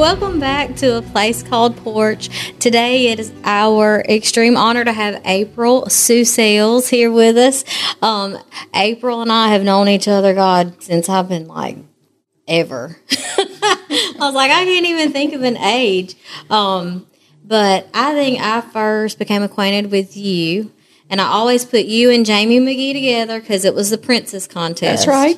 Welcome back to a place called Poarch. Today it is our extreme honor to have April Sue Sells here with us. Um, April and I have known each other, God, since I've been like ever. I was like, I can't even think of an age. Um, but I think I first became acquainted with you and I always put you and Jamie McGee together because it was the Princess Contest. That's right.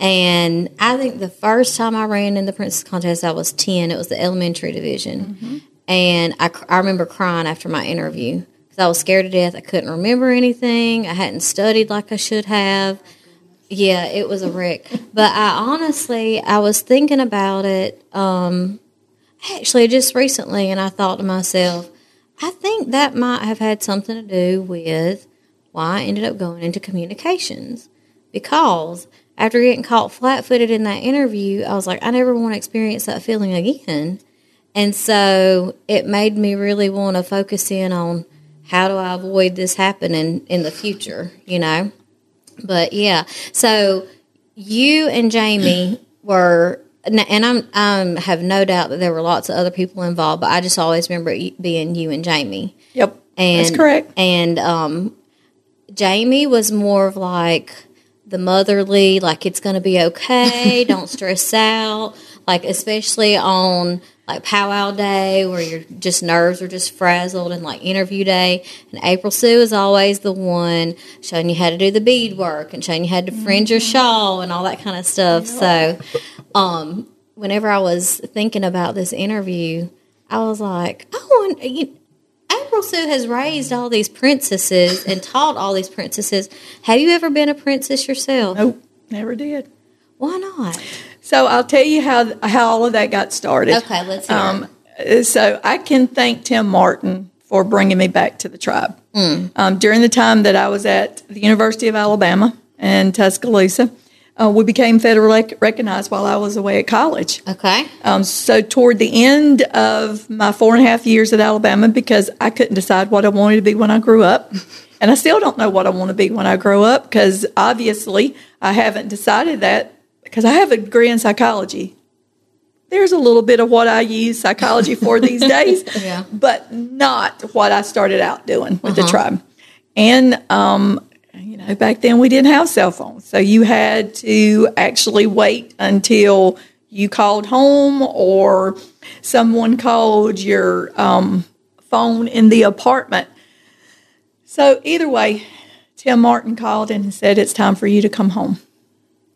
And I think the first time I ran in the Princess Contest, I was 10. It was the elementary division. Mm-hmm. And I, I remember crying after my interview because I was scared to death. I couldn't remember anything. I hadn't studied like I should have. Yeah, it was a wreck. but I honestly, I was thinking about it um, actually just recently, and I thought to myself, I think that might have had something to do with why I ended up going into communications. Because after getting caught flat footed in that interview, I was like, I never want to experience that feeling again. And so it made me really want to focus in on how do I avoid this happening in the future, you know? But yeah, so you and Jamie were and I'm I have no doubt that there were lots of other people involved, but I just always remember it being you and Jamie. Yep, and that's correct. And um, Jamie was more of like the motherly, like it's going to be okay, don't stress out. Like especially on like powwow day where your just nerves are just frazzled and like interview day and april sue is always the one showing you how to do the bead work and showing you how to fringe your shawl and all that kind of stuff so um whenever i was thinking about this interview i was like i want you, april sue has raised all these princesses and taught all these princesses have you ever been a princess yourself Nope, never did. why not So I'll tell you how how all of that got started. okay let's hear Um, it. so I can thank Tim Martin for bringing me back to the tribe. Hmm. Um, during the time that I was at the University of Alabama in Tuscaloosa, uh, we became federally recognized while I was away at college. okay Um, so toward the end of my four and a half years at Alabama, because I couldn't decide what I wanted to be when I grew up, and I still don't know what I want to be when I grow up, because obviously I haven't decided that because I have a degree in psychology. There's a little bit of what I use psychology for these days, Yeah. but not what I started out doing with the tribe. And um, you know, back then we didn't have cell phones, so you had to actually wait until you called home or someone called your um, phone in the apartment. So either way, Tim Martin called and said it's time for you to come home.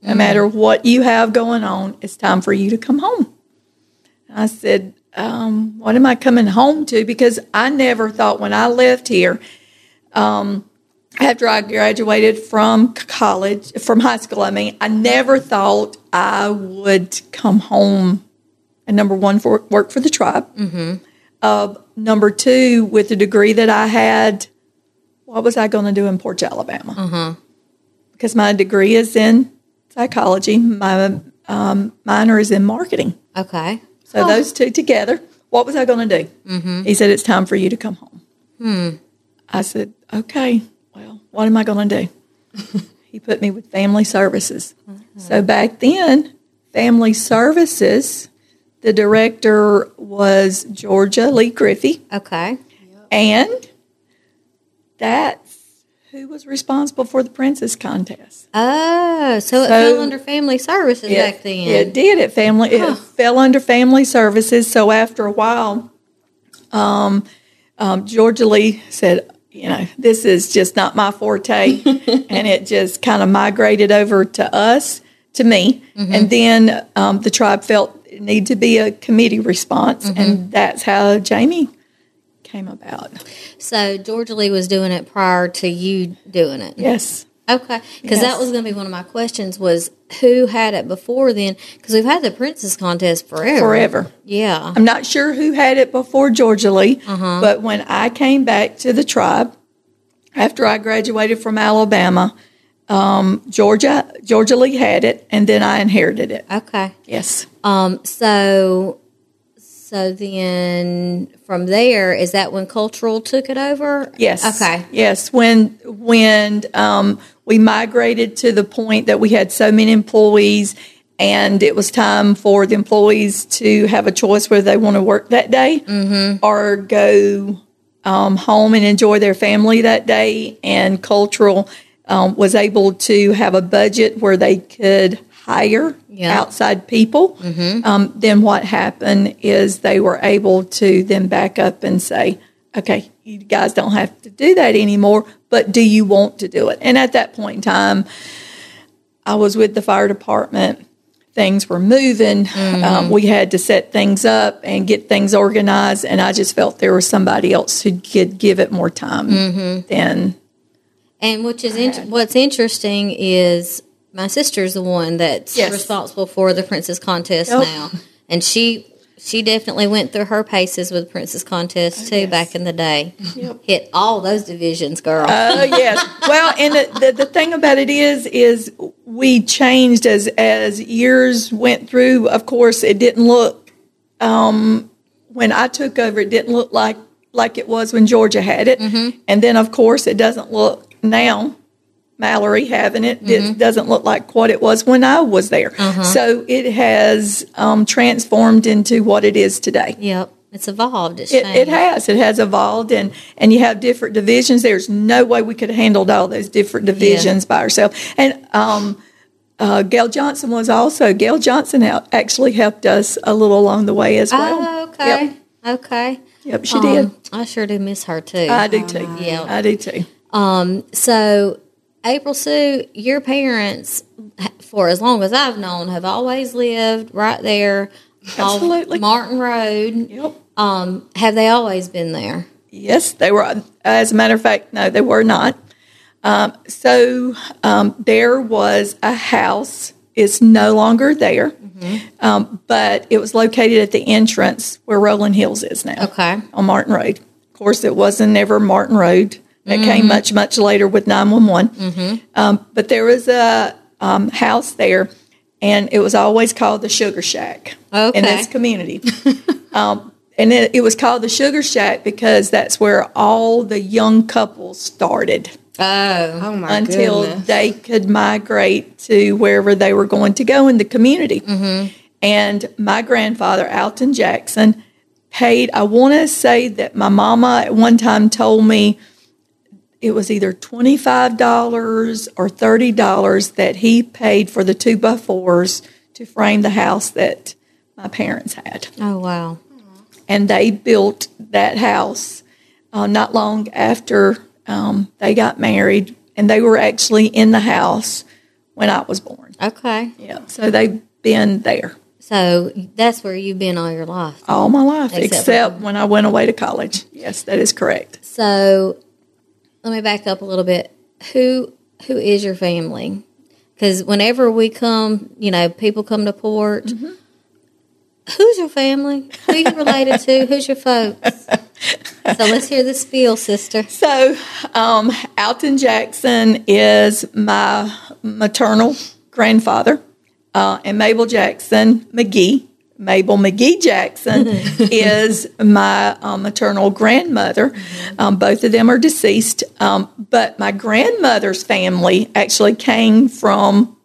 No matter what you have going on, it's time for you to come home. I said, um, what am I coming home to? Because I never thought when I left here, um, after I graduated from college, from high school, I mean, I never thought I would come home and number one, for, work for the tribe. Uh, number two, with the degree that I had, what was I going to do in Poarch, Alabama? Because my degree is in psychology, my um, minor is in marketing. okay So those two together, what was I going to do? Mm-hmm. He said, It's time for you to come home. I said, Okay, what am I going to do? he put me with family services. So back then, family services, the director was Georgia Lee Griffey, okay and that's who was responsible for the Princess Contest. Oh, so it So- fell under family services It- back then. It did. It family. It fell under family services. So after a while, um, um, Georgia Lee said, "You know, this is just not my forte," and it just kind of migrated over to us, to me, Mm-hmm. and then um, the tribe felt it needed to be a committee response, Mm-hmm. and that's how Jamie came about. So Georgia Lee was doing it prior to you doing it. Yes. Okay, because that was going to be one of my questions was who had it before then? Because we've had the Princess Contest forever. Forever. Yeah. I'm not sure who had it before Georgia Lee, Uh-huh. but when I came back to the tribe after I graduated from Alabama, um, Georgia Georgia Lee had it, and then I inherited it. Okay. Yes, Um. So. So then, from there, is that when cultural took it over? yes, Okay. yes. When when um, we migrated to the point that we had so many employees, and it was time for the employees to have a choice whether they want to work that day or go um, home and enjoy their family that day. And cultural um, was able to have a budget where they could hire Yeah. outside people. Um, then what happened is they were able to then back up and say, okay, you guys don't have to do that anymore, but do you want to do it? And at that point in time, I was with the fire department. Things were moving. Um, we had to set things up and get things organized. And I just felt there was somebody else who could give it more time than And which is int- what's interesting is my sister's the one that's Yes. responsible for the princess contest now, and she she definitely went through her paces with princess contest too yes. back in the day. Yep. Hit all those divisions, girl. Oh yes. Well, and the, the, the thing about it is, is we changed as as years went through. Of course, it didn't look um, when I took over. It didn't look like like it was when Georgia had it, and then of course it doesn't look now. Mallory having it, it doesn't look like what it was when I was there. So it has um, transformed into what it is today. yep, it's evolved. It's It, it has. It has evolved, and and you have different divisions. There's no way we could have handled all those different divisions by ourselves. And um, uh, Gail Johnson was also Gail Johnson actually helped us a little along the way as well. Oh, okay, Yep, okay. yep she Um, did. I sure do miss her too. I do too. yeah. I do too. Um, so April Sue, your parents, for as long as I've known, have always lived right there, Absolutely. Martin Road. Yep. Um, have they always been there? Yes, they were. As a matter of fact, no, they were not. Um, so um, there was a house. It's no longer there, um, but it was located at the entrance where Rolling Hills is now. Okay. on Martin Road. Of course, it wasn't ever Martin Road. That came much, much later with 911. Um, but there was a um, house there, and it was always called the Sugar Shack in this community. um, and it, it was called the Sugar Shack because that's where all the young couples started Oh, Oh my until goodness. they could migrate to wherever they were going to go in the community. And my grandfather, Alton Jackson, paid, I want to say that my mama at one time told me it was either $25 or $30 that he paid for the two by fours to frame the house that my parents had oh wow. and they built that house uh, not long after um, they got married, and they were actually in the house when I was born. Okay. Yeah, so they've been there So that's where you've been all your life. all my life, Except except, when I went away to college. Yes, that is correct. So let me back up a little bit. Who who is your family? Because whenever we come, you know, people come to Poarch. Mm-hmm. Who's your family? Who you related to? Who's your folks? So let's hear the spiel, sister. So, um, Alton Jackson is my maternal grandfather, uh, and Mabel Jackson McGee. Mabel McGee Jackson is my uh, maternal grandmother. Um, both of them are deceased, um, but my grandmother's family actually came from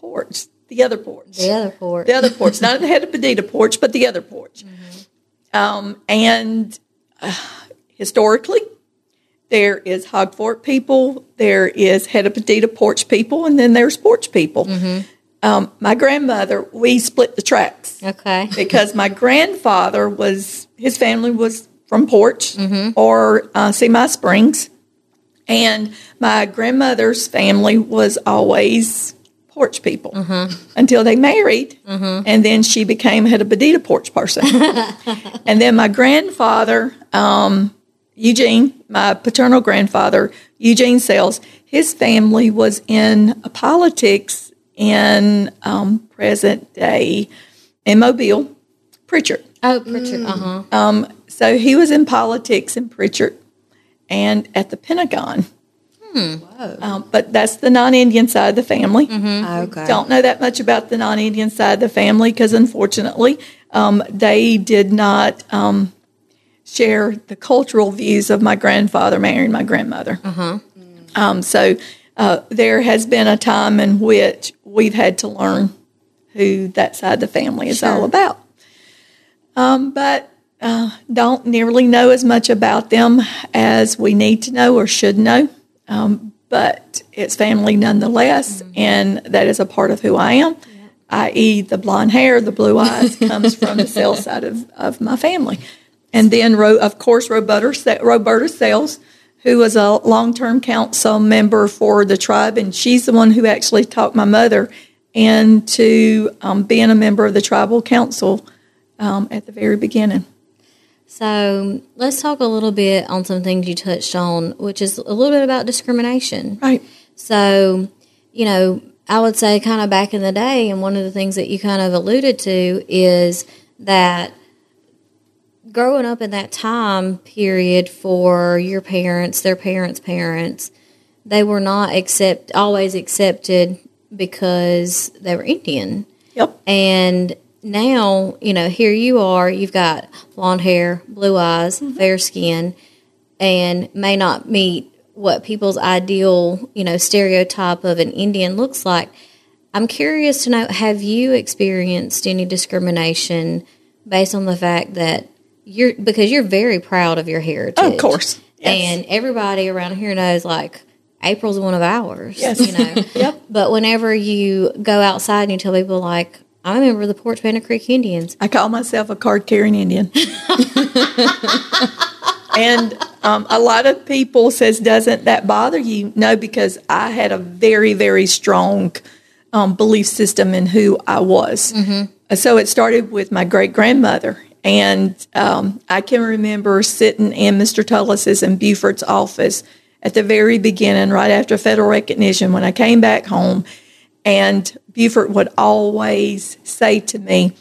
Poarch, the other Poarch The other Poarch. the other Poarch, not the head of Perdido Poarch, but the other Poarch. Um, and uh, historically, there is Hog Fork people, there is head of Perdido Poarch people, and then there's Poarch people. Um, my grandmother, we split the tracks. Okay. because my grandfather was his family was from Poarch or uh, Semi Springs, and my grandmother's family was always Poarch people until they married, and then she became head of Perdido Poarch person, and then my grandfather. Um, Eugene, my paternal grandfather, Eugene Sells, his family was in politics in um, present day in Mobile, Prichard. Oh, Prichard. Uh huh. Um, so he was in politics in Prichard and at the Pentagon. Um, but that's the non-Indian side of the family. Okay. Don't know that much about the non-Indian side of the family because, unfortunately, um, they did not um, share the cultural views of my grandfather marrying my grandmother. Um, so uh, there has been a time in which we've had to learn who that side of the family is all about. Um, but uh, don't nearly know as much about them as we need to know or should know. Um, but it's family nonetheless, and that is a part of who I am. I.e., the blonde hair, the blue eyes comes from the Sells side of, of my family. And then, Ro- of course, Roberta, Roberta Sells, who was a long term council member for the tribe, and she's the one who actually talked my mother into um, being a member of the tribal council um, at the very beginning. So let's talk a little bit on some things you touched on, which is a little bit about discrimination. Right. So, you know, I would say kind of back in the day, and one of the things that you kind of alluded to is that growing up in that time period for your parents, their parents' parents, they were not accept always accepted because they were Indian. Yep. And now, you know, here you are, you've got blonde hair, blue eyes, mm-hmm. fair skin, and may not meet what people's ideal, you know, stereotype of an Indian looks like. I'm curious to know have you experienced any discrimination based on the fact that you're because you're very proud of your heritage. Oh, Of course. Yes. And everybody around here knows like April's one of ours. Yes. You know. Yep. But whenever you go outside and you tell people like, I'm a member of the Poarch Panda Creek Indians. I call myself a card carrying Indian. and um, a lot of people says, doesn't that bother you? No, because I had a very, very strong um, belief system in who I was. So it started with my great grandmother. And um, I can remember sitting in Mr. Tullis's and Buford's office at the very beginning, right after federal recognition, when I came back home. And Buford would always say to me,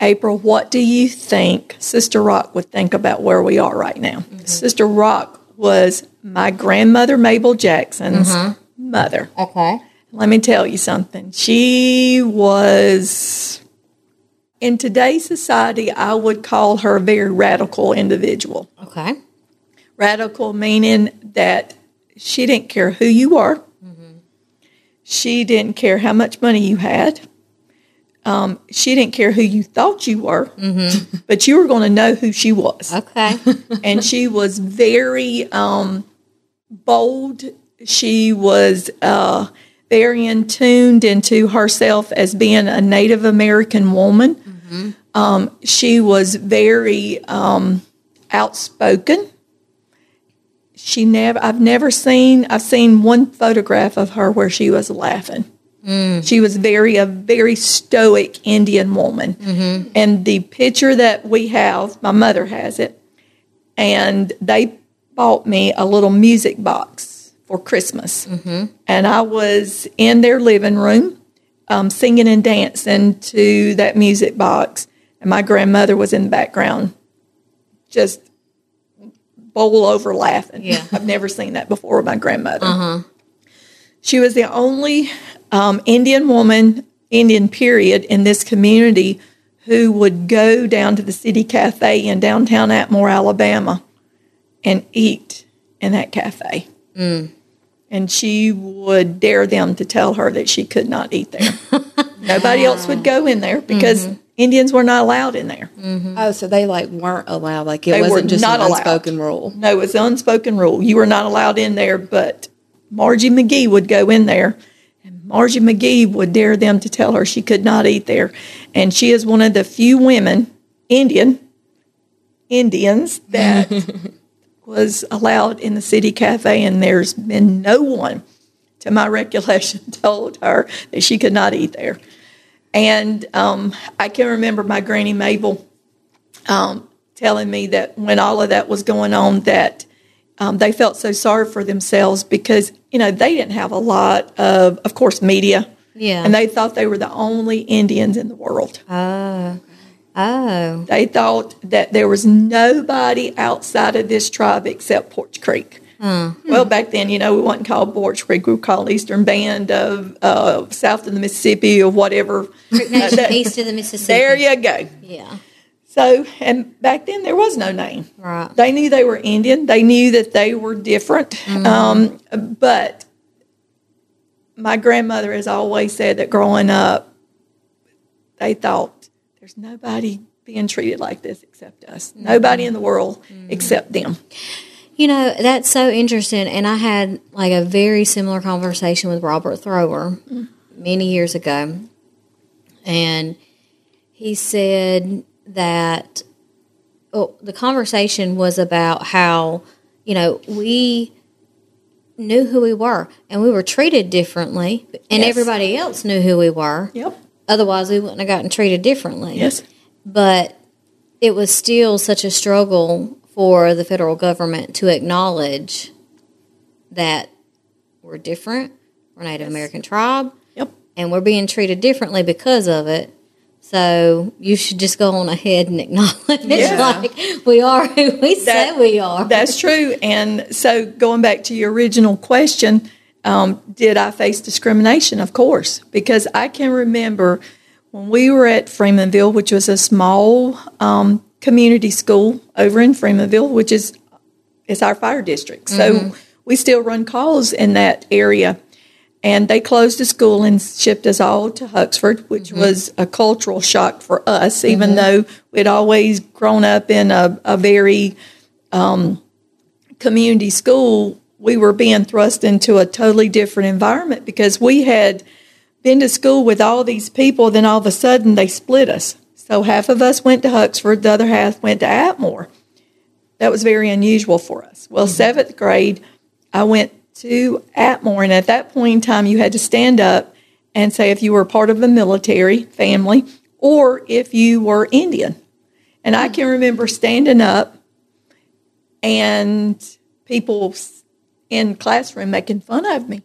April, what do you think Sister Rock would think about where we are right now? Sister Rock was my grandmother, Mabel Jackson's mother. Okay. Let me tell you something. She was, in today's society, I would call her a very radical individual. Okay. Radical meaning that she didn't care who you were. She didn't care how much money you had. Um, she didn't care who you thought you were, but you were going to know who she was. Okay. and she was very um, bold. She was uh, very in tuned into herself as being a Native American woman. Um, she was very um, outspoken. She never. I've never seen. I've seen one photograph of her where she was laughing. She was very a very stoic Indian woman, and the picture that we have, my mother has it, and they bought me a little music box for Christmas, and I was in their living room, um, singing and dancing to that music box, and my grandmother was in the background, just bowl over laughing. Yeah. I've never seen that before with my grandmother. She was the only um, Indian woman, Indian period, in this community who would go down to the city cafe in downtown Atmore, Alabama, and eat in that cafe. And she would dare them to tell her that she could not eat there. Nobody else would go in there because mm-hmm. Indians were not allowed in there. Mm-hmm. Oh, so they like weren't allowed. Like it They wasn't just not an allowed. unspoken rule. No, it was an unspoken rule. You were not allowed in there, but Margie McGee would go in there, and Margie McGee would dare them to tell her she could not eat there. And she is one of the few women, Indian, Indians, that was allowed in the city cafe, and there's been no one, to my recollection, told her that she could not eat there. And um, I can remember my granny Mabel um, telling me that when all of that was going on, that um, they felt so sorry for themselves because you know they didn't have a lot of, of course, media, Yeah. and they thought they were the only Indians in the world. oh. Oh. They thought that there was nobody outside of this tribe except Poarch Creek. Well, back then, you know, we wasn't called Poarch Creek; we were called Eastern Band of uh, South of the Mississippi or whatever. Nation that- east of the Mississippi. There you go. Yeah. So, and back then there was no name. Right. They knew they were Indian. They knew that they were different. Um, but my grandmother has always said that growing up, they thought there's nobody being treated like this except us. Nobody in the world mm-hmm. except them. You know, that's so interesting. And I had like a very similar conversation with Robert Thrower mm. many years ago. And he said that oh, the conversation was about how, you know, we knew who we were and we were treated differently, and Yes. everybody else knew who we were. Yep. Otherwise, we wouldn't have gotten treated differently Yes. but it was still such a struggle for the federal government to acknowledge that we're different, we're Native American tribe, Yep. and we're being treated differently because of it. So you should just go on ahead and acknowledge Yeah. like we are who we say we are. That's true. And so, going back to your original question, um, did I face discrimination? Of course, because I can remember when we were at Freemanville, which was a small um, community school over in Freemanville, which is is our fire district. So we still run calls in that area. And they closed the school and shipped us all to Huxford, which was a cultural shock for us, even though we'd always grown up in a, a very community school, we were being thrust into a totally different environment because we had been to school with all these people, then all of a sudden they split us. So half of us went to Huxford, the other half went to Atmore. That was very unusual for us. Well, mm-hmm. seventh grade, I went to Atmore, and at that point in time, you had to stand up and say if you were part of a military family or if you were Indian. And I mm. can remember standing up and people in classroom making fun of me.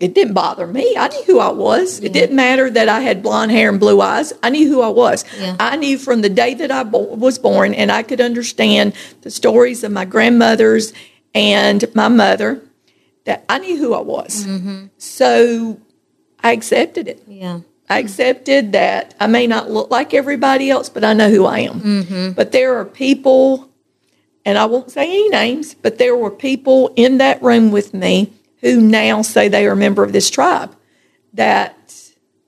It didn't bother me. I knew who I was. It didn't matter that I had blonde hair and blue eyes. I knew who I was. Yeah. I knew from the day that I bo- was born, and I could understand the stories of my grandmothers and my mother, that I knew who I was. Mm-hmm. So I accepted it. yeah. I accepted that I may not look like everybody else, but I know who I am. Mm-hmm. But there are people, and I won't say any names, but there were people in that room with me who now say they are a member of this tribe that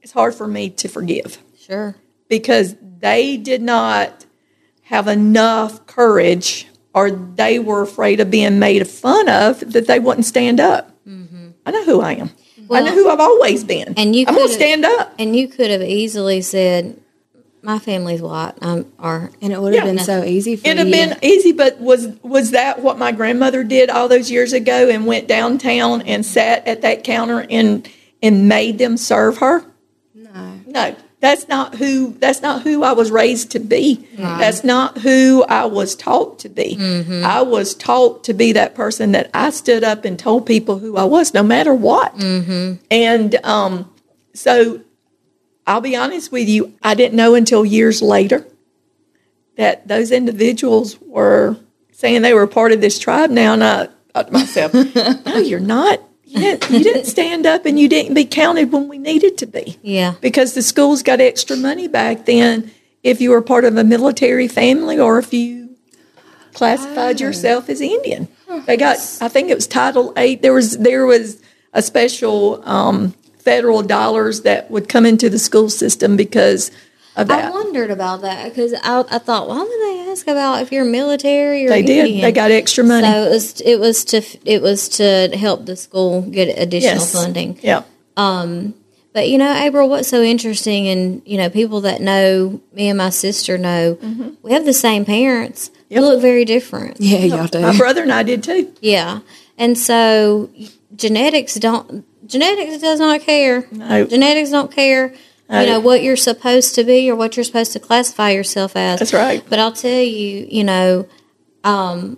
it's hard for me to forgive Sure. because they did not have enough courage or they were afraid of being made fun of that they wouldn't stand up. Mm-hmm. I know who I am. I know who I've always been. and you I'm going to stand up. And you could have easily said, "My family's white," um, or And it would have Yeah. been so easy for me. It'd have been easy, but was was that what my grandmother did all those years ago and went downtown and sat at that counter and and made them serve her? no. No, that's not who that's not who I was raised to be. That's not who I was taught to be. I was taught to be that person that I stood up and told people who I was, no matter what. And um, so, I'll be honest with you, I didn't know until years later that those individuals were saying they were part of this tribe now, and I thought to myself, no, you're not. You didn't, you didn't stand up and you didn't be counted when we needed to be yeah, because the schools got extra money back then if you were part of a military family or if you classified yourself as Indian. They got, I think it was Title Eight. There was there was a special um, federal dollars that would come into the school system because of that. I wondered about that because I, I thought, why would they ask about if you're military or They did. Indian? They got extra money. So it was it was to it was to help the school get additional yes. funding. Yeah. Um, But you know, April, what's so interesting, and you know, people that know me and my sister know we have the same parents. We look very different. Yeah, y'all do. My brother and I did too. Yeah, and so genetics don't genetics does not care. No. Genetics don't care. You know what you're supposed to be or what you're supposed to classify yourself as. That's right. But I'll tell you, you know, um,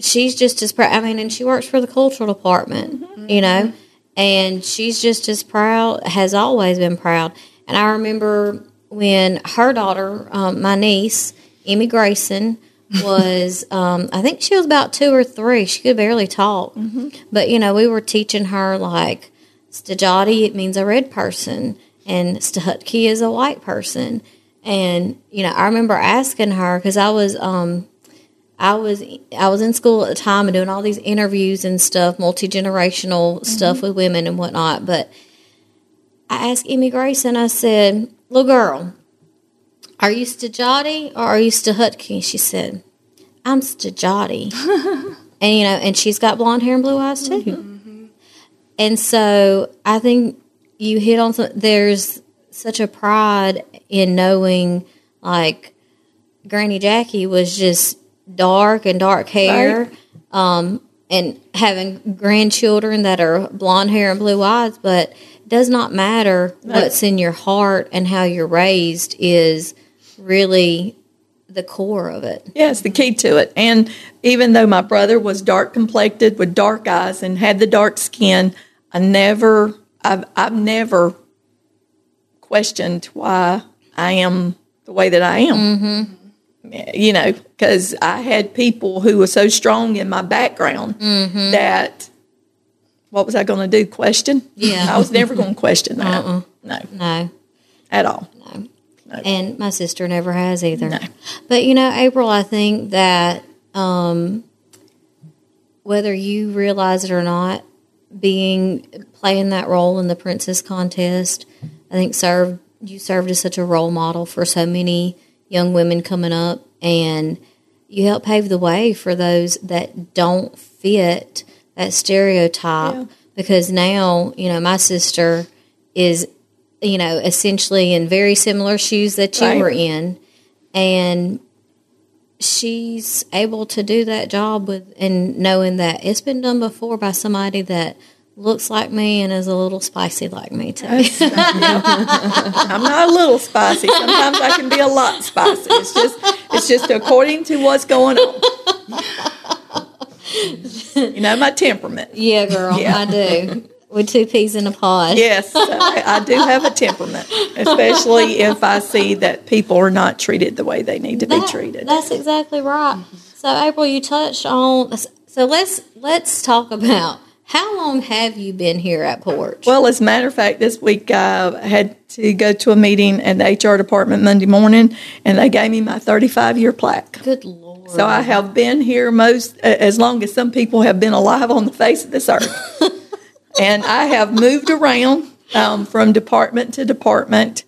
she's just as proud. I mean, and she works for the cultural department, Mm-hmm. you know, and she's just as proud, has always been proud. And I remember when her daughter, um, my niece, Emmy Grayson, was, um, I think she was about two or three. She could barely talk. Mm-hmm. But, you know, we were teaching her like Stajati, it means a red person, and Stahutki is a white person. And, you know, I remember asking her because I was, um, I was I was in school at the time and doing all these interviews and stuff, multi generational stuff with women and whatnot. But I asked Emmy Grace and I said, little girl, are you Stajati or are you Stahutki? She said, I'm Stajati. and, you know, and she's got blonde hair and blue eyes too. And so I think you hit on some, there's such a pride in knowing like Granny Jackie was just dark and dark hair. Um, and having grandchildren that are blonde hair and blue eyes, but it does not matter what's in your heart and how you're raised is really the core of it. Yes, the key to it. And even though my brother was dark complected with dark eyes and had the dark skin, I never, I've, I've never questioned why I am the way that I am. You know, because I had people who were so strong in my background that what was I going to do? Question? Yeah. I was never going to question that. No, No. at all. No, And my sister never has either. No. But you know, April, I think that um, whether you realize it or not, being playing that role in the princess contest, I think served you served as such a role model for so many young women coming up, and you help pave the way for those that don't fit that stereotype. Because now, you know, my sister is you know, essentially in very similar shoes that you Right. were in. And she's able to do that job with, and knowing that it's been done before by somebody that looks like me and is a little spicy like me too. I'm not a little spicy. Sometimes I can be a lot spicy. It's just it's just according to what's going on. You know my temperament. yeah, girl, Yeah. I do. With two peas in a pod. Yes, I, I do have a temperament, especially if I see that people are not treated the way they need to be treated. That's exactly right. So April, you touched on so let's let's talk about how long have you been here at Poarch? Well, as a matter of fact, this week I had to go to a meeting at the HR department Monday morning, and they gave me my 35 year plaque. Good lord. So I have been here most as long as some people have been alive on the face of this earth. and I have moved around um, from department to department.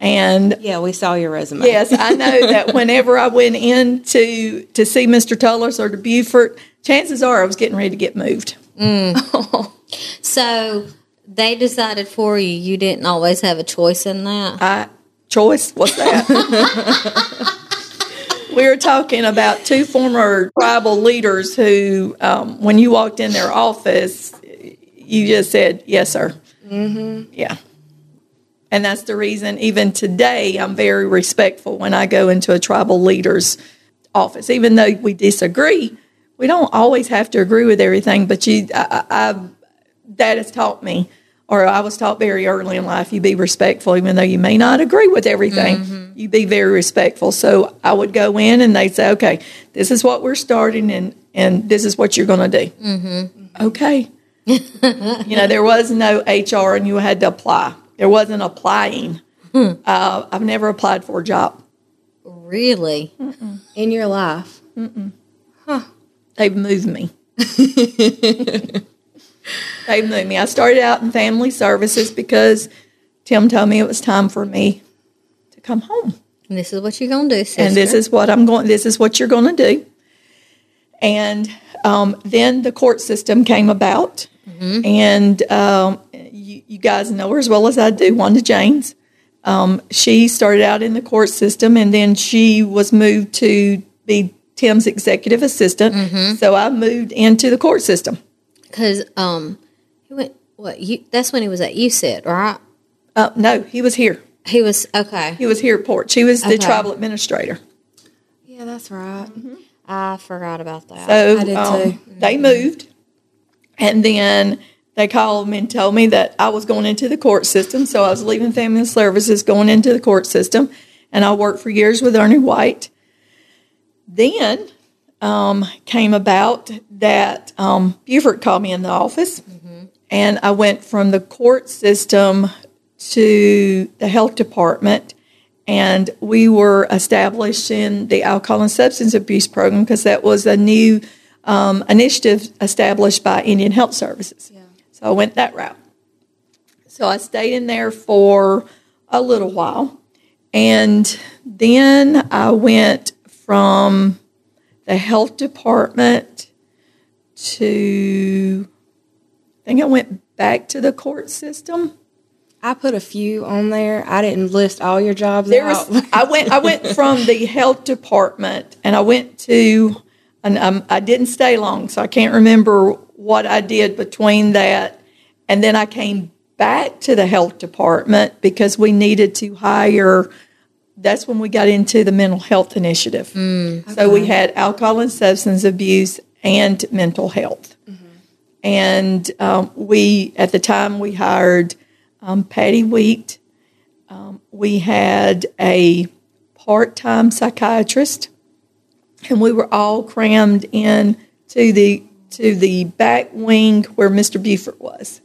And Yeah, we saw your resume. yes, I know that whenever I went in to, to see Mr. Tullis or to Buford, chances are I was getting ready to get moved. So they decided for you. You didn't always have a choice in that. I choice. What's that? we were talking about two former tribal leaders who, um, when you walked in their office, you just said, "Yes, sir." Mm-hmm. Yeah, and that's the reason. Even today, I'm very respectful when I go into a tribal leader's office, even though we disagree. We don't always have to agree with everything, but you, I, I, that has taught me, or I was taught very early in life, you be respectful, even though you may not agree with everything. You be very respectful. So I would go in and they'd say, okay, this is what we're starting and, and this is what you're going to do. Mm-hmm. Okay. You know, there was no HR and you had to apply. There wasn't applying. Uh, I've never applied for a job. Really? In your life. They've moved me. They've moved me. I started out in family services because Tim told me it was time for me to come home. And this is what you're gonna do, sister. And this is what I'm going. This is what you're going to do. And um, then the court system came about, and um, you, you guys know her as well as I do. Wanda James. Um, she started out in the court system, and then she was moved to be Tim's executive assistant. So I moved into the court system. because um, he went. What you? That's when he was at USET, right? Uh, no, he was here. He was okay. He was here at Poarch. She was the tribal administrator. Yeah, that's right. I forgot about that. So I did um, too. they moved, and then they called me and told me that I was going into the court system. So I was leaving family services, going into the court system, and I worked for years with Ernie White. Then um, came about that um, Buford called me in the office, and I went from the court system to the health department. And we were establishing the alcohol and substance abuse program because that was a new um, initiative established by Indian Health Services. So I went that route. So I stayed in there for a little while. and then I went from the health department to, I think I went back to the court system. I put a few on there. I didn't list all your jobs There out. was, I went, I went from the health department and I went to, and um, I didn't stay long, so I can't remember what I did between that. And then I came back to the health department because we needed to hire. That's when we got into the mental health initiative. So we had alcohol and substance abuse and mental health. And um, we, at the time, we hired um, Patty Wheat. Um, we had a part time psychiatrist, and we were all crammed in to the to the back wing where Mr. Buford was.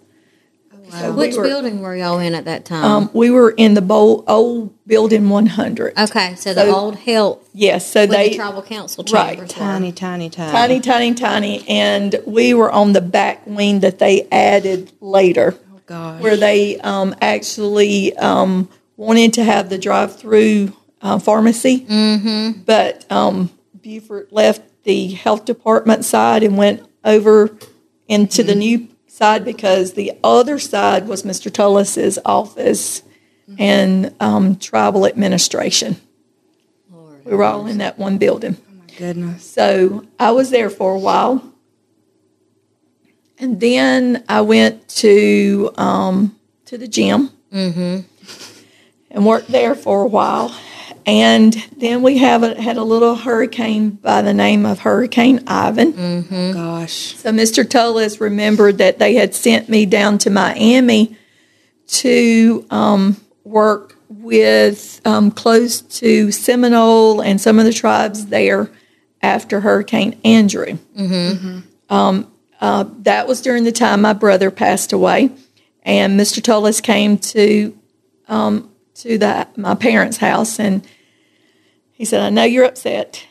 So we Which were- building were y'all in at that time? Um, we were in the bold, old building 100. okay, so the so- old health Yes, so they the tribal council right. chambers. were. tiny, tiny, tiny. tiny, tiny, tiny, and we were on the back wing that they added later. Oh, gosh. where they um, actually um, wanted to have the drive-through uh, pharmacy, mm-hmm. but um, Buford left the health department side and went over into the new side because the other side was Mr. Tullis's office and um, tribal administration. We were all in that one building. Goodness. So I was there for a while. And then I went to um, to the gym and worked there for a while. And then we have a, had a little hurricane by the name of Hurricane Ivan. Gosh. So Mr. Tullis remembered that they had sent me down to Miami to um, work with um, close to Seminole and some of the tribes there after Hurricane Andrew. Um, uh, that was during the time my brother passed away, and Mr. Tullis came to um, to the, my parents' house, and he said, "I know you're upset,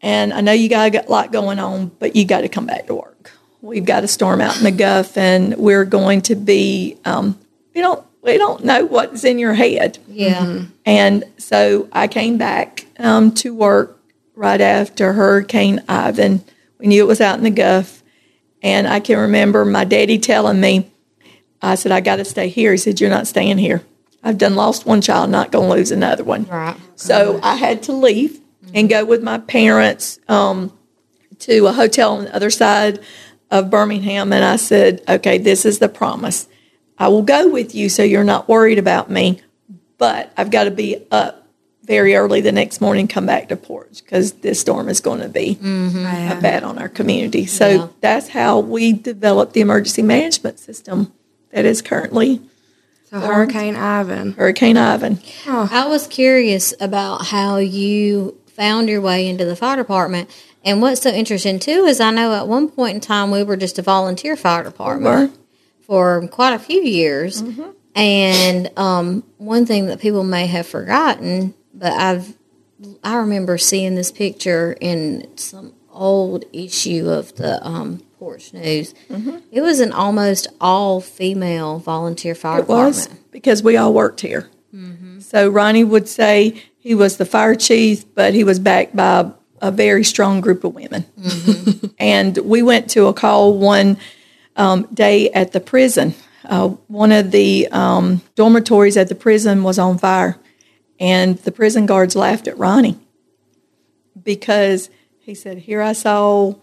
and I know you got a lot going on, but you got to come back to work. We've got a storm out in the Gulf, and we're going to be. Um, we don't we don't know what's in your head." Yeah. And so I came back um, to work right after Hurricane Ivan. We knew it was out in the Gulf. And I can remember my daddy telling me, I said, I got to stay here. He said, You're not staying here. I've done lost one child, not going to lose another one. Right. So I had to leave and go with my parents um, to a hotel on the other side of Birmingham. And I said, okay, this is the promise. I will go with you so you're not worried about me, but I've got to be up very early the next morning, come back to Poarch because this storm is going to be Yeah. bad on our community. So Yeah. that's how we developed the emergency management system that is currently So Hurricane Ivan. Hurricane Ivan. I was curious about how you found your way into the fire department. And what's so interesting too is I know at one point in time we were just a volunteer fire department for quite a few years. And um, one thing that people may have forgotten, but I've I remember seeing this picture in some old issue of the um, Poarch News. It was an almost all female volunteer fire It was department. because we all worked here. So Ronnie would say he was the fire chief, but he was backed by a very strong group of women. and we went to a call one um, day at the prison. Uh, one of the um, dormitories at the prison was on fire, and the prison guards laughed at Ronnie because he said, "Here I saw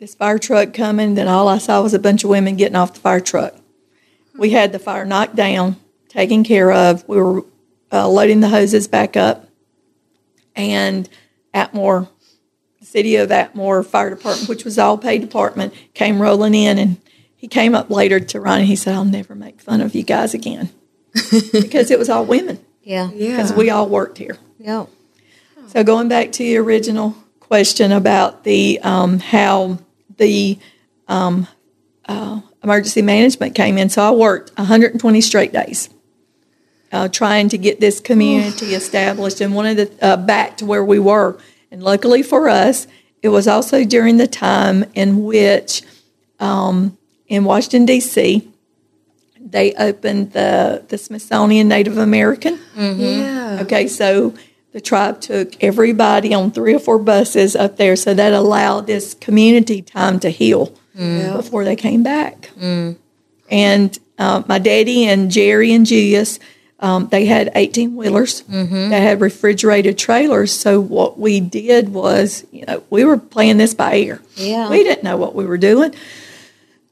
this fire truck coming, then all I saw was a bunch of women getting off the fire truck." We had the fire knocked down, taken care of. We were uh, loading the hoses back up, and Atmore, the city of Atmore Fire Department, which was all paid department, came rolling in, and he came up later to Ronnie. He said, "I'll never make fun of you guys again," because it was all women, Yeah. Yeah. because we all worked here. Yeah. So going back to the original question about the um, how the um, uh, emergency management came in, so I worked 120 straight days uh, trying to get this community established and wanted to uh, back to where we were. And luckily for us, it was also during the time in which um, in Washington D.C. they opened the the Smithsonian Native American. Yeah. Okay, so the tribe took everybody on three or four buses up there, so that allowed this community time to heal before they came back. And uh, my daddy and Jerry and Julius, um, they had 18 wheelers. They had refrigerated trailers. So what we did was, you know, we were playing this by ear. Yeah. We didn't know what we were doing.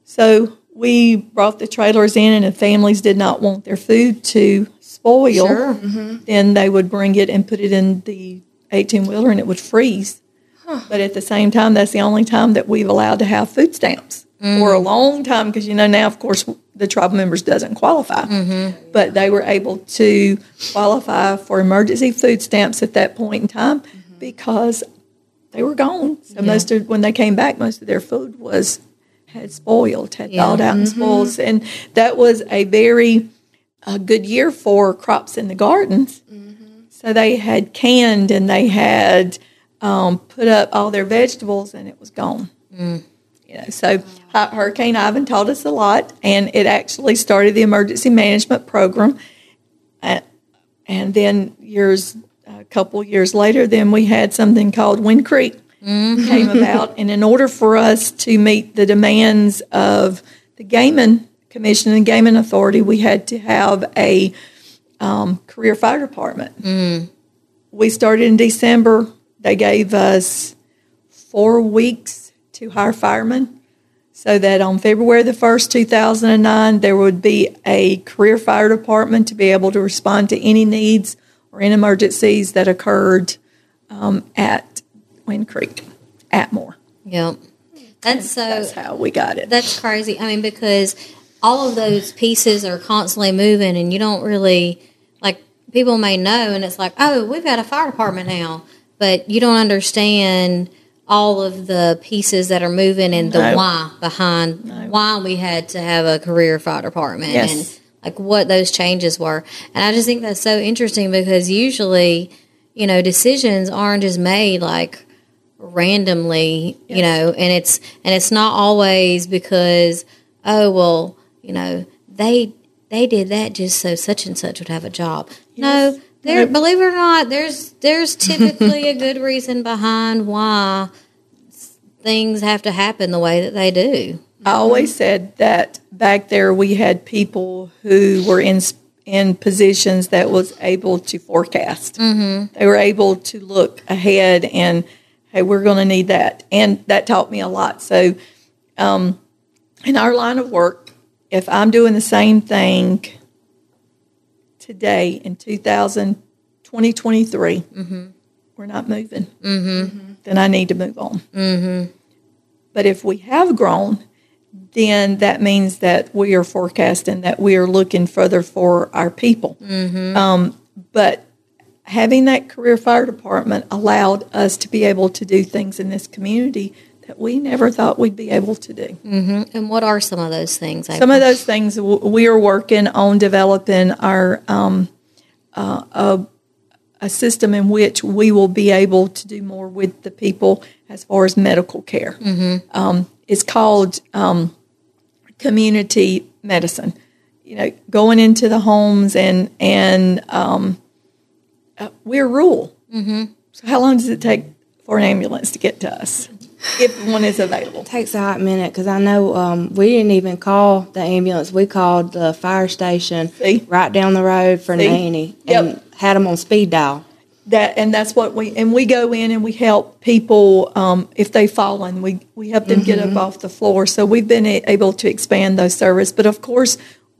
So we brought the trailers in, and if families did not want their food to spoil, Sure. Mm-hmm. then they would bring it and put it in the 18 wheeler and it would freeze. But at the same time, that's the only time that we've allowed to have food stamps for a mm. long time because you know now, of course, the tribal members doesn't qualify, mm-hmm. but they were able to qualify for emergency food stamps at that point in time mm-hmm. because they were gone. So most of when they came back, most of their food was had spoiled, had Yeah. thawed out and spoiled, and that was a very a good year for crops in the gardens. So they had canned and they had um, put up all their vegetables and it was gone. You know, so Hu- Hurricane Ivan taught us a lot, and it actually started the emergency management program. Uh, and then years, a couple years later, then we had something called Wind Creek came about. And in order for us to meet the demands of the Gaming Commission and Gaming Authority, we had to have a um, career fire department. We started in December. They gave us four weeks to hire firemen so that on February the 1st, 2009, there would be a career fire department to be able to respond to any needs or any emergencies that occurred um, at Wind Creek, Atmore. Yep. That's so. That's how we got it. That's crazy. I mean, because all of those pieces are constantly moving, and you don't really like people may know, and it's like, oh, we've got a fire department now, but you don't understand all of the pieces that are moving and the No. why behind why we had to have a career fire department Yes. and like what those changes were. And I just think that's so interesting because usually, you know, decisions aren't just made like randomly, you know, and it's and it's not always because oh well, you know, they they did that just so such and such would have a job. No, there believe it or not, there's there's typically a good reason behind why things have to happen the way that they do. I always said that back there we had people who were in in positions that was able to forecast. Mm-hmm. They were able to look ahead and hey, we're going to need that, and that taught me a lot. So, um, in our line of work, if I'm doing the same thing today in 2000, 2023, we're not moving. Mm-hmm. Then I need to move on. But if we have grown, then that means that we are forecasting that we are looking further for our people. Um, but having that career fire department allowed us to be able to do things in this community that we never thought we'd be able to do. And what are some of those things? Some of those things we are working on developing our um, uh, a, a system in which we will be able to do more with the people as far as medical care. Um, it's called um, community medicine. You know, going into the homes and and um, uh, we're rural. Mm-hmm. So how long does it take for an ambulance to get to us if one is available? takes a hot minute because I know um, we didn't even call the ambulance. We called the fire station See? right down the road for See? Nanny Yep. and had them on speed dial. that and that's what we and we go in and we help people um, if they fall and we we help them get up off the floor so we've been a- able to expand those services but of course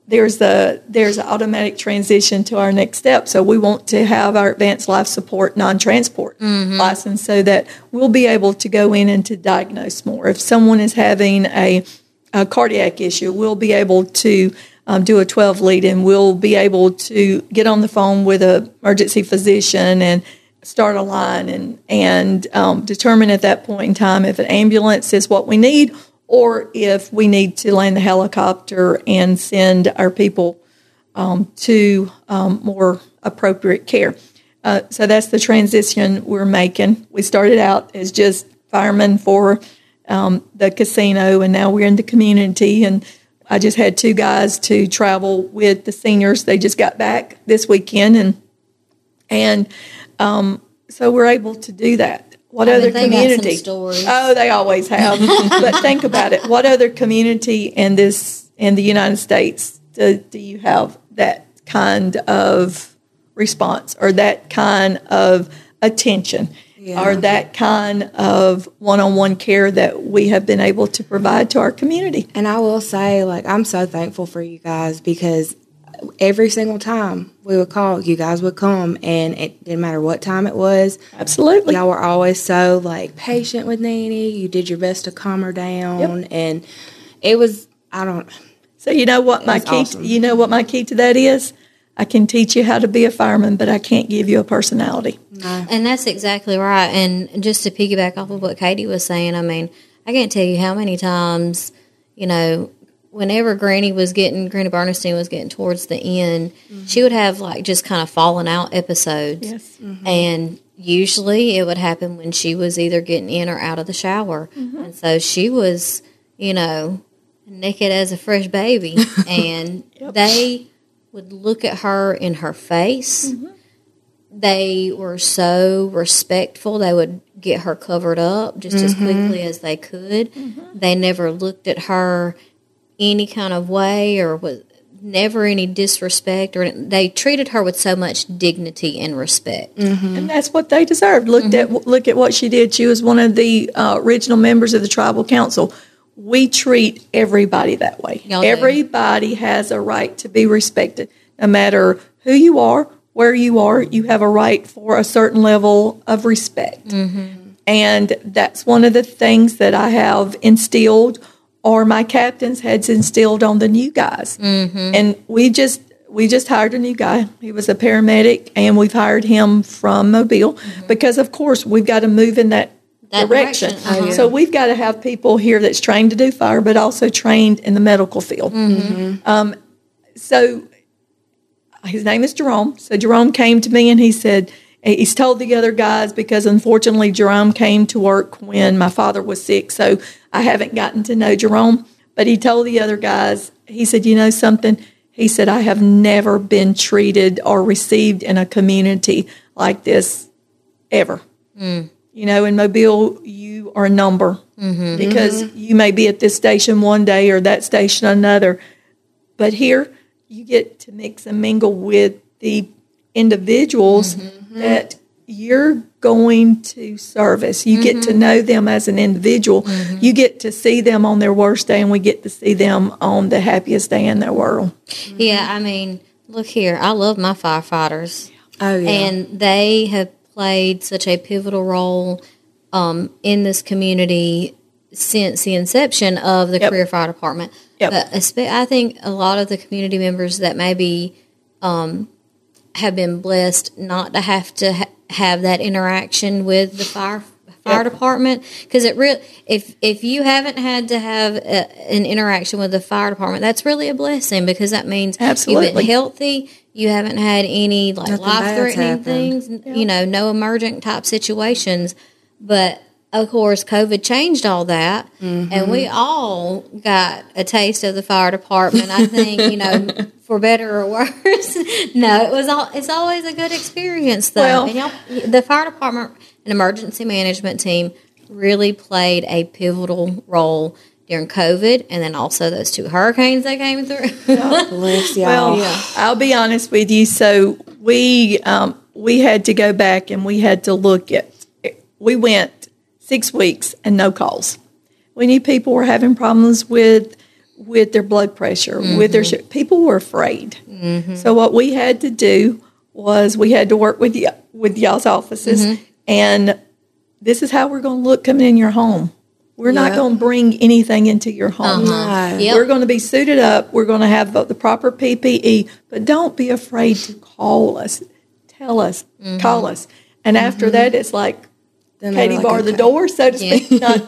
there's a there's an automatic transition to our next step. So we want to have our advanced life support non-transport license so that we'll be able to go in and to diagnose more. If someone is having a a cardiac issue, we'll be able to um, do a 12 lead and we'll be able to get on the phone with a emergency physician and start a line and, and um, determine at that point in time if an ambulance is what we need or if we need to land the helicopter and send our people um, to um, more appropriate care. Uh, so that's the transition we're making. We started out as just firemen for um, the casino, and now we're in the community, and I just had two guys to travel with the seniors. They just got back this weekend, and and um, so we're able to do that. What I other they got some community? Oh, they always have. but think about it. What other community in this in the United States do, do you have that kind of response or that kind of attention or that kind of one-on-one care that we have been able to provide to our community? And I will say, like, I'm so thankful for you guys because every single time we would call, you guys would come, and it didn't matter what time it was. Absolutely. Y'all were always so like patient with Nene. You did your best to calm her down, and it was I don't. So you know what my key awesome. you know what my key to that is? I can teach you how to be a fireman, but I can't give you a personality. And that's exactly right. And just to piggyback off of what Katie was saying, I mean, I can't tell you how many times, you know, whenever Granny was getting, Granny Bernstein was getting towards the end, she would have like just kind of falling out episodes. Yes. Mm-hmm. And usually it would happen when she was either getting in or out of the shower. Mm-hmm. And so she was, you know, naked as a fresh baby. and they would look at her in her face mm-hmm. they were so respectful. They would get her covered up just as quickly as they could. They never looked at her any kind of way or was never any disrespect or they treated her with so much dignity and respect. And that's what they deserved. Looked Mm-hmm. at look at what she did. She was one of the uh, original members of the tribal council. We treat everybody that way. Y'all do. Everybody has a right to be respected, no matter who you are, where you are. You have a right for a certain level of respect, Mm-hmm. and that's one of the things that I have instilled, or my captains had instilled on the new guys. Mm-hmm. And we just we just hired a new guy. He was a paramedic, and we've hired him from Mobile because, of course, we've got to move in that, Mm-hmm. That direction. direction, uh-huh. So we've got to have people here that's trained to do fire, but also trained in the medical field. Mm-hmm. Um, so his name is Jerome. So Jerome came to me and he said, he's told the other guys because unfortunately Jerome came to work when my father was sick. So I haven't gotten to know Jerome. But he told the other guys, he said, you know something? He said, I have never been treated or received in a community like this ever. Mm. You know, in Mobile, you are a number mm-hmm. because mm-hmm. you may be at this station one day or that station another. But here, you get to mix and mingle with the individuals mm-hmm. That you're going to service. You get to know them as an individual. You get to see them on their worst day, and we get to see them on the happiest day in their world. Yeah, I mean, look here. I love my firefighters. Oh yeah. and they have played such a pivotal role um, in this community since the inception of the Yep. career fire department. Yep. But I think a lot of the community members that maybe um, have been blessed not to have to ha- have that interaction with the fire fire department. Because it real if if you haven't had to have a, an interaction with the fire department that's really a blessing because that means Absolutely. you've been healthy you haven't had any like life threatening things you know no emergent type situations. But of course covid changed all that and we all got a taste of the fire department i think you know for better or worse no it was all it's always a good experience though Well- and y'all the fire department and emergency management team really played a pivotal role during covid and then also those two hurricanes that came through Bless y'all. Well, yeah. I'll be honest with you. So we um, we had to go back and we had to look at. We went six weeks and no calls. We knew people were having problems with with their blood pressure, with their mm-hmm. su- people were afraid. Mm-hmm. So what we had to do was we had to work with y- with y'all's offices, mm-hmm. and this is how we're going to look coming in your home. We're not going to bring anything into your home. Uh-huh. No. Yep. We're going to be suited up. We're going to have the, the proper PPE, but don't be afraid to call us, tell us, call us. And after that, it's like Then Katie like, bar the door, so to Yeah. speak. Not,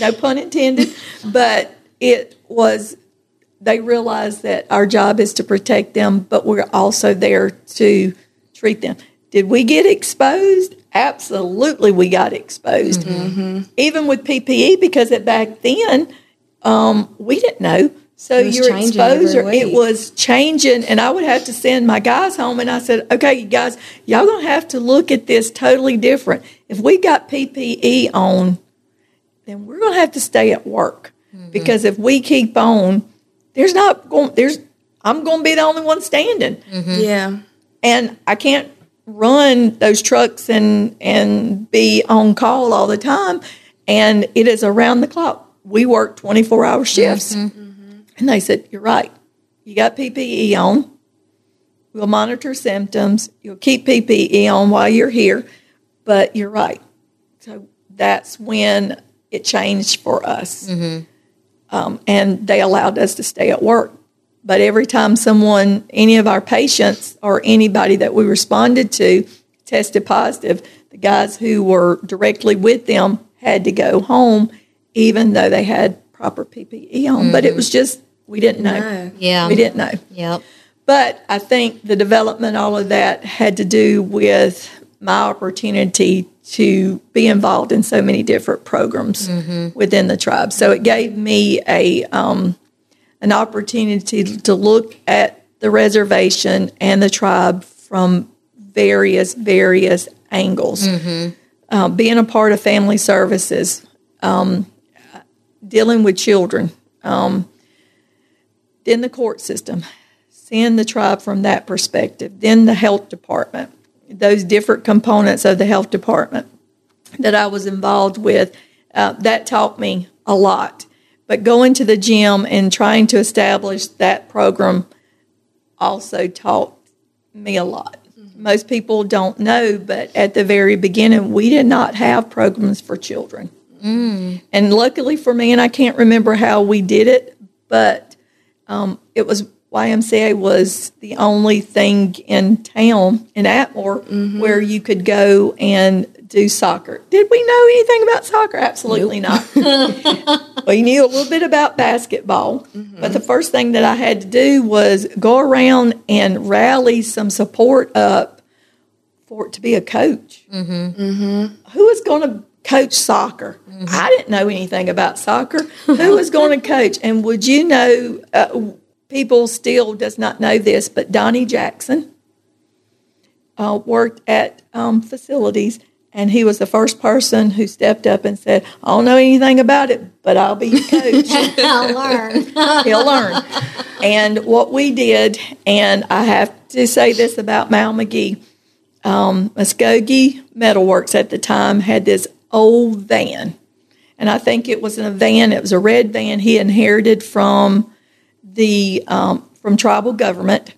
no pun intended, but it was. They realized that our job is to protect them, but we're also there to treat them. Did we get exposed? Absolutely, we got exposed. Even with PPE, because at back then um, we didn't know So your exposure, it was changing, and I would have to send my guys home. And I said, "Okay, you guys, y'all gonna have to look at this totally different. If we got PPE on, then we're gonna have to stay at work mm-hmm. because if we keep on, there's not going there's I'm gonna be the only one standing, mm-hmm. Yeah. and I can't run those trucks and and be on call all the time. And it is around the clock. We work 24 hour shifts. Mm-hmm. And they said, You're right. You got PPE on. We'll monitor symptoms. You'll keep PPE on while you're here. But you're right. So that's when it changed for us. Um, and they allowed us to stay at work. But every time someone, any of our patients or anybody that we responded to tested positive, the guys who were directly with them had to go home, even though they had proper PPE on. But it was just, we didn't know. No. Yeah. We didn't know. Yep. But I think the development, all of that, had to do with my opportunity to be involved in so many different programs within the tribe. So it gave me a um, an opportunity to look at the reservation and the tribe from various various angles. Uh, being a part of family services, um, dealing with children, um, then the court system, seeing the tribe from that perspective, then the health department, those different components of the health department that I was involved with, uh, that taught me a lot. But going to the gym and trying to establish that program also taught me a lot. Most people don't know, but at the very beginning, we did not have programs for children. And luckily for me, and I can't remember how we did it, but um, it was YMCA was the only thing in town in Atmore mm-hmm. where you could go and do soccer. Did we know anything about soccer? Absolutely not. we knew a little bit about basketball, mm-hmm. but the first thing that I had to do was go around and rally some support up for it to be a coach. Mm-hmm. Who was going to coach soccer? I didn't know anything about soccer. Who was going to coach? And would you know? Uh, people still does not know this, but Donnie Jackson uh, worked at um, facilities, and he was the first person who stepped up and said, "I don't know anything about it, but I'll be your coach." I'll learn. he'll learn. And what we did, and I have to say this about Mal McGee, um, Muskogee Metalworks at the time had this old van. And I think it was in a van, it was a red van he inherited from the um, from tribal government.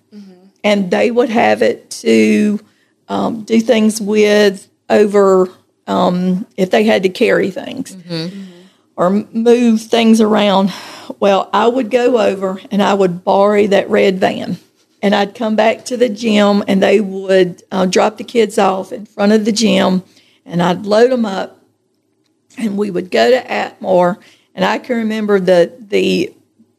And they would have it to um, do things with over um, if they had to carry things or move things around. Well, I would go over and I would borrow that red van. And I'd come back to the gym and they would uh, drop the kids off in front of the gym and I'd load them up and we would go to Atmore. And I can remember the, the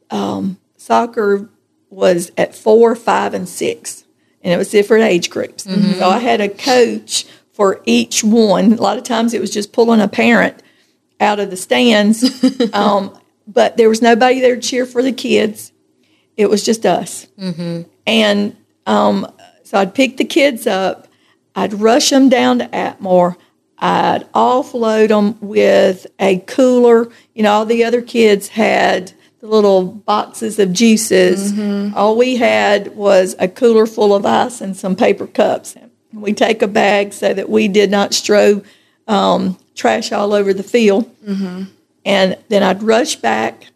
um, soccer was at four, five, and six, and it was different age groups. So I had a coach for each one. A lot of times it was just pulling a parent out of the stands, um, but there was nobody there to cheer for the kids. It was just us. And um, so I'd pick the kids up, I'd rush them down to Atmore, I'd offload them with a cooler. You know, all the other kids had the little boxes of juices. All we had was a cooler full of ice and some paper cups. We take a bag so that we did not strow um, trash all over the field. And then I'd rush back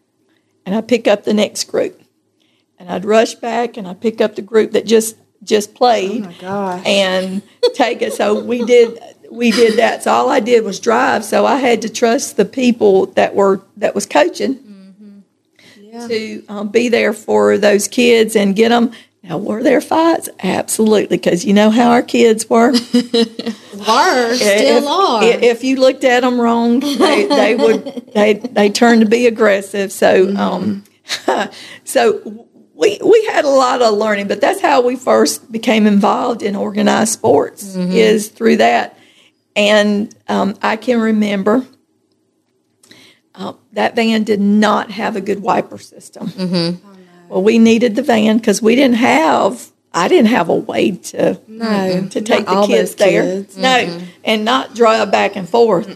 and I'd pick up the next group. And I'd rush back and I'd pick up the group that just just played Oh and take it. So we did we did that. So all I did was drive. So I had to trust the people that were that was coaching to um, be there for those kids and get them. Now, were there fights? Absolutely, because you know how our kids were. Were, still if, are. If you looked at them wrong, they, they would they they turned to be aggressive. So um, so we we had a lot of learning, but that's how we first became involved in organized sports is through that. And um, I can remember that van did not have a good wiper system. Mm-hmm. Well, we needed the van because we didn't have. I didn't have a way to No, mm-hmm. to take the kids those there. kids. No, mm-hmm. and not drive back and forth.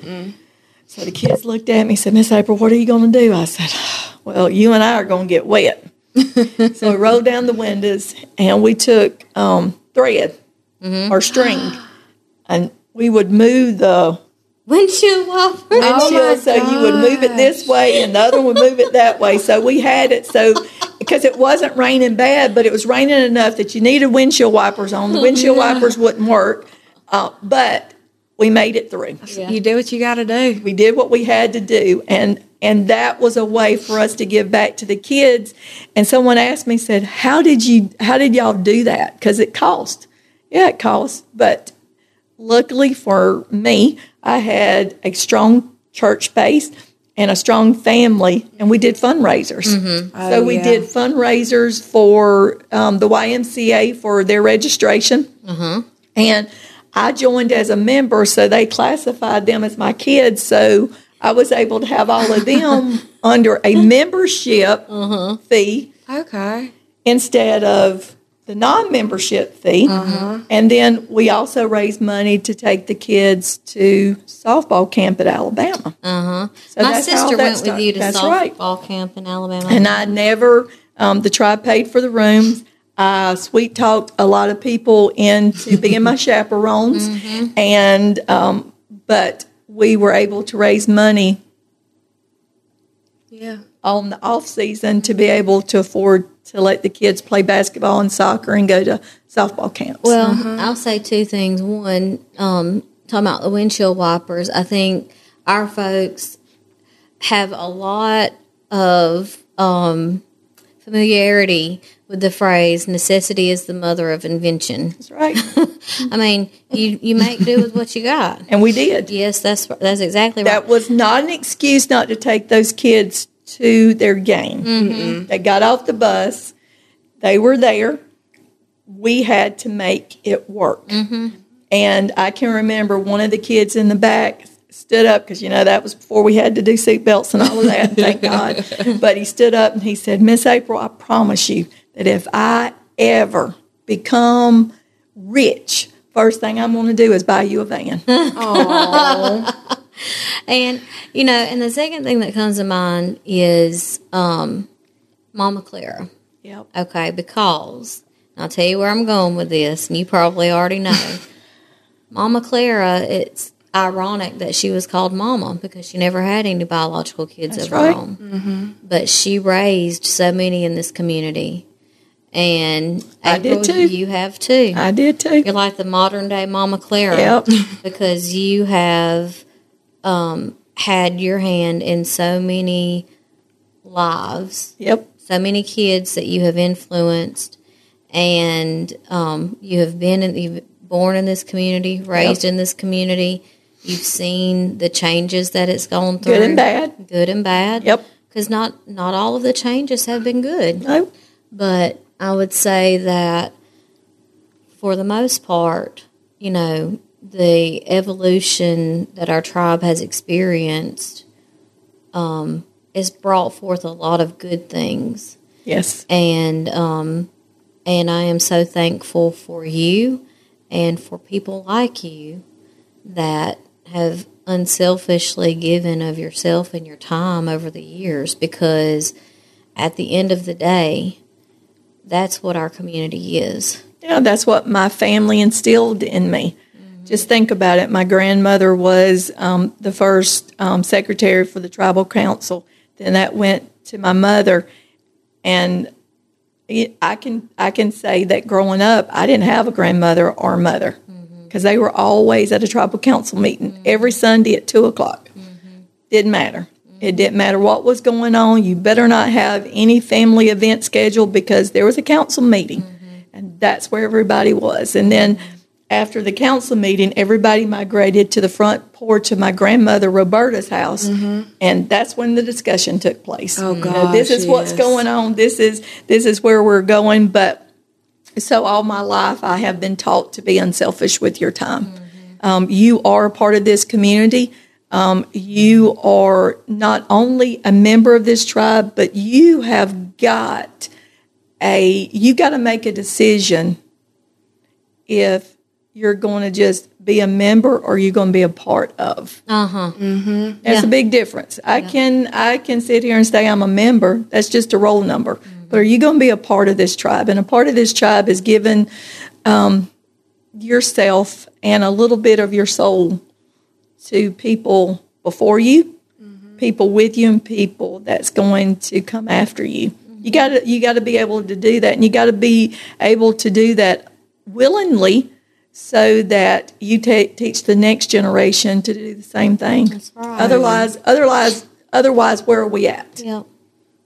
So the kids looked at me and said, Miss April, what are you going to do? I said, Well, you and I are going to get wet. so we rolled down the windows and we took um, thread or string and we would move the Windshield wiper. windshield so you would move it this way and the other one would move it that way. So we had it so because it wasn't raining bad, but it was raining enough that you needed windshield wipers on. The windshield wipers wouldn't work, uh, but we made it through. You do what you got to do. We did what we had to do, and and that was a way for us to give back to the kids. And someone asked me, said, "How did you? How did y'all do that? Because it cost. Yeah, it cost, but luckily for me, I had a strong church base and a strong family, and we did fundraisers. Mm-hmm. so Oh, we yeah. did fundraisers for um, the YMCA for their registration, mm-hmm. and I joined as a member, so they classified them as my kids. So I was able to have all of them under a membership mm-hmm. fee Okay. instead of the non-membership fee. And then we also raised money to take the kids to softball camp at Alabama. Uh-huh. So My sister went with you to That's softball right. camp in Alabama. And I never, um, the tribe paid for the rooms. I sweet talked a lot of people into being my chaperones, and um, but we were able to raise money Yeah. on the off season to be able to afford to let the kids play basketball and soccer and go to softball camps. Well, I'll say two things. One, um, talking about the windshield wipers, I think our folks have a lot of um, familiarity with the phrase "necessity is the mother of invention." that's right, I mean, you you make do with what you got. and we did. Yes, that's that's exactly right. That was not an excuse not to take those kids to their game. Mm-hmm. They got off the bus, they were there. We had to make it work. Mm-hmm. And I can remember one of the kids in the back stood up because, you know, that was before we had to do seatbelts and all of that, thank God. But he stood up and he said, Miss April, I promise you that if I ever become rich, first thing I'm going to do is buy you a van. And you know, and the second thing that comes to mind is um, Mama Clara. yep. Okay, because I'll tell you where I'm going with this, and you probably already know. Mama Clara, it's ironic that she was called Mama because she never had any biological kids That's of her right. own. But she raised so many in this community. And I did too. You have too. I did too. You're like the modern day Mama Clara Yep. because you have um, had your hand in so many lives, Yep. so many kids that you have influenced, and um, you have been in, you've born in this community, raised in this community. You've seen the changes that it's gone through, Good and bad. good and bad. Yep. Because not not all of the changes have been good. No. But I would say that for the most part, you know, the evolution that our tribe has experienced um, has brought forth a lot of good things. Yes. And um, and I am so thankful for you and for people like you that have unselfishly given of yourself and your time over the years because at the end of the day, that's what our community is. Yeah, that's what my family instilled in me. Just think about it. My grandmother was um, the first um, secretary for the tribal council. Then that went to my mother, and it- I can I can say that growing up, I didn't have a grandmother or mother mm-hmm. because they were always at a tribal council meeting mm-hmm. every Sunday at two o'clock. Mm-hmm. Didn't matter. It didn't matter what was going on. You better not have any family event scheduled because there was a council meeting, and that's where everybody was. And then after the council meeting, everybody migrated to the front porch of my grandmother Roberta's house, and that's when the discussion took place. Oh, You know, this is what's going on. This is this is where we're going. But so all my life, I have been taught to be unselfish with your time. Um, you are a part of this community. Um, you are not only a member of this tribe, but you have got a you got to make a decision if you're going to just be a member or you're going to be a part of. Uh huh. Mm-hmm. That's a big difference. I can I can sit here and say I'm a member. That's just a roll number. But are you going to be a part of this tribe? And a part of this tribe is given um, yourself and a little bit of your soul to people before you, people with you, and people that's going to come after you. You got to you got to be able to do that, and you got to be able to do that willingly, so that you teach the next generation to do the same thing. That's right. Otherwise, otherwise, otherwise, where are we at? Yep.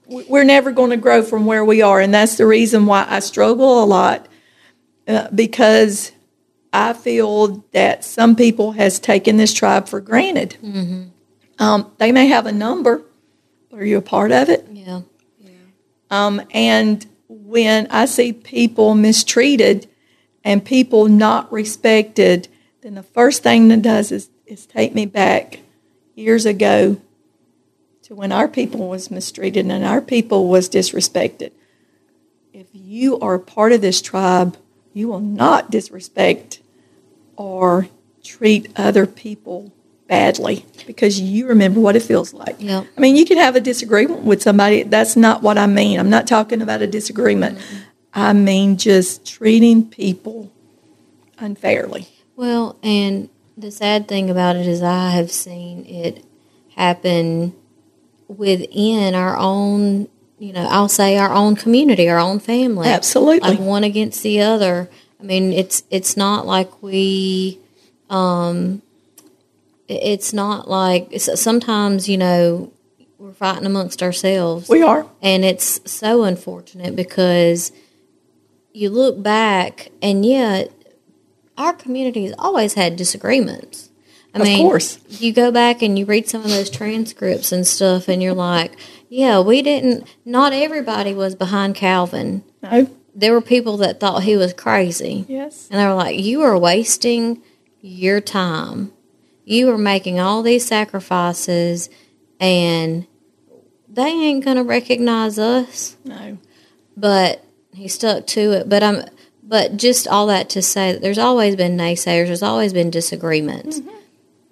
we're never going to grow from where we are and that's the reason why i struggle a lot uh, because i feel that some people has taken this tribe for granted um, they may have a number but are you a part of it Yeah. um, and when i see people mistreated and people not respected then the first thing that does is, is take me back years ago to when our people was mistreated and our people was disrespected. If you are a part of this tribe, you will not disrespect or treat other people badly because you remember what it feels like. Yep. I mean, you can have a disagreement with somebody. That's not what I mean. I'm not talking about a disagreement. Mm-hmm. I mean just treating people unfairly. Well, and the sad thing about it is I have seen it happen within our own, you know, I'll say our own community, our own family. Absolutely. Like one against the other. I mean, it's it's not like we um it's not like it's, sometimes, you know, we're fighting amongst ourselves. We are. And it's so unfortunate because you look back and yet our community has always had disagreements. I Of mean, course. you go back and you read some of those transcripts and stuff, and you're like, yeah, we didn't, not everybody was behind Calvin. No. There were people that thought he was crazy. Yes. And they were like, You are wasting your time. You are making all these sacrifices, and they ain't going to recognize us. No. But he stuck to it. But I'm, but just all that to say that there's always been naysayers, there's always been disagreements, mm-hmm.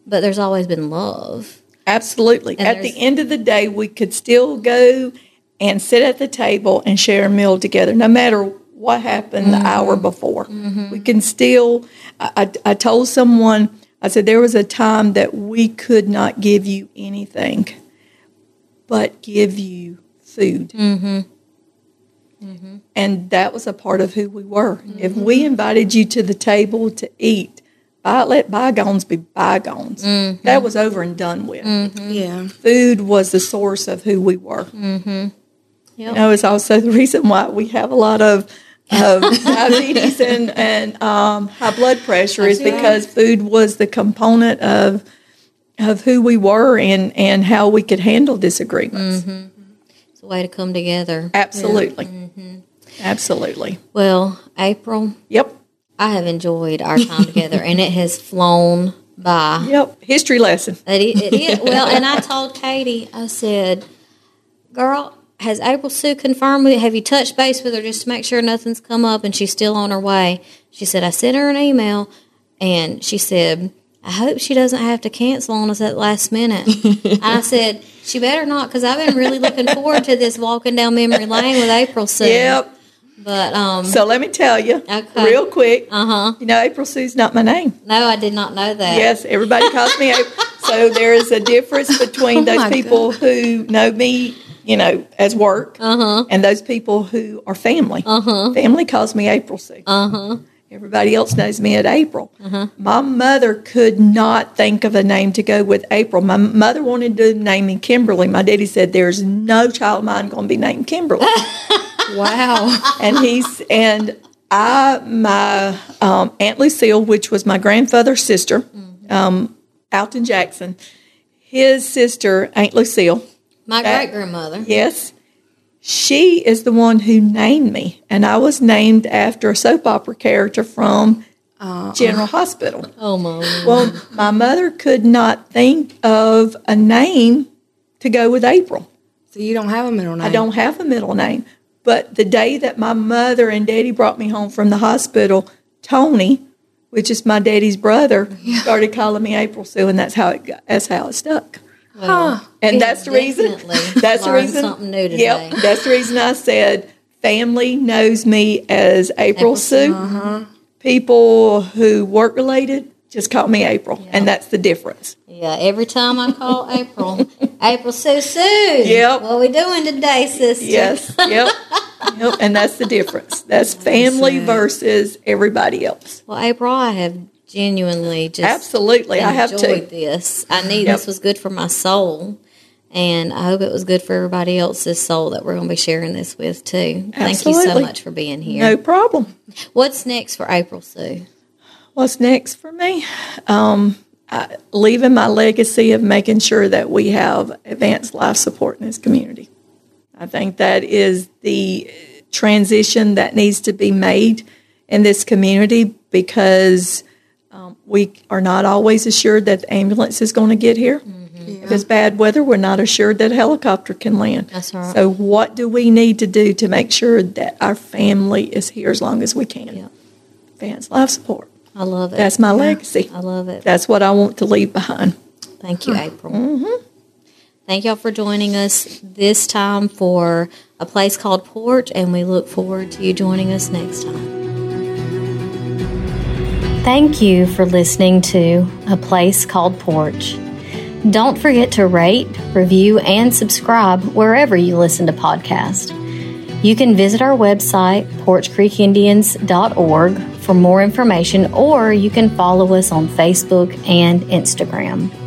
but there's always been love. Absolutely. And at the end of the day, we could still go and sit at the table and share a meal together, no matter what happened the hour mm-hmm. before. Mm-hmm. We can still. I, I, I told someone, I said, there was a time that we could not give you anything but give you food. And that was a part of who we were. If we mm-hmm. invited you to the table to eat, by, let bygones be bygones. Mm-hmm. That was over and done with. Mm-hmm. Yeah. Food was the source of who we were. Yep. You know, it's also the reason why we have a lot of, of diabetes and, and um, high blood pressure is because food was the component of of who we were and, and how we could handle disagreements. It's a way to come together. Absolutely. Absolutely. Well, April, Yep. I have enjoyed our time together, and it has flown by. Yep. History lesson. It, it is. Well, and I told Katie, I said, girl, has April Sue confirmed with Have you touched base with her just to make sure nothing's come up and she's still on her way? She said, I sent her an email and she said, I hope she doesn't have to cancel on us at last minute. I said, she better not because I've been really looking forward to this walking down memory lane with April Sue. Yep. But um, So let me tell you, Okay. real quick. uh huh. You know, April Sue's not my name. No, I did not know that. Yes, everybody calls me April. So there is a difference between Oh those people who know me, you know, as work, Uh-huh. and those people who are family. Uh-huh. Family calls me April Sue. Uh huh. Everybody else knows me as April. Uh-huh. My mother could not think of a name to go with April. My mother wanted to name me Kimberly. My daddy said, "There's no child of mine going to be named Kimberly." Wow. and he's and I my um, Aunt Lucille, which was my grandfather's sister, um, Alton Jackson, his sister Aunt Lucille. My great grandmother. Yes, she is the one who named me, and I was named after a soap opera character from General Hospital. Oh my. Well, my mother could not think of a name to go with April. So you don't have a middle name. I don't have a middle name. But the day that my mother and daddy brought me home from the hospital, Tony, which is my daddy's brother, started calling me April Sue, and that's how it got, that's how it stuck. Well, And that's the reason. That's the reason. Something new today. Yep, that's the reason I said family knows me as April, April Sue. Uh-huh. People who work related just call me April, and that's the difference. Yeah, every time I call April, April Sue Sue. Yep. What we doing today, sister? Yes, yep, yep, and that's the difference. That's family versus everybody else. Well, April, I have genuinely just Absolutely, I have enjoyed this. I knew Yep. this was good for my soul, and I hope it was good for everybody else's soul that we're going to be sharing this with too. Thank you so much for being here. No problem. What's next for April Sue? What's next for me? Um, I, leaving my legacy of making sure that we have advanced life support in this community. I think that is the transition that needs to be made in this community because um, we are not always assured that the ambulance is going to get here. If it's bad weather, we're not assured that a helicopter can land. That's right. So, what do we need to do to make sure that our family is here as long as we can? Yeah. Advanced life support. I love it. That's my legacy. I love it. That's what I want to leave behind. Thank you, mm-hmm. April. Mm-hmm. Thank y'all for joining us this time for a place called Poarch, and we look forward to you joining us next time. Thank you for listening to A Place Called Poarch. Don't forget to rate, review, and subscribe wherever you listen to podcasts. You can visit our website, poarchcreekindians.org, for more information, or you can follow us on Facebook and Instagram.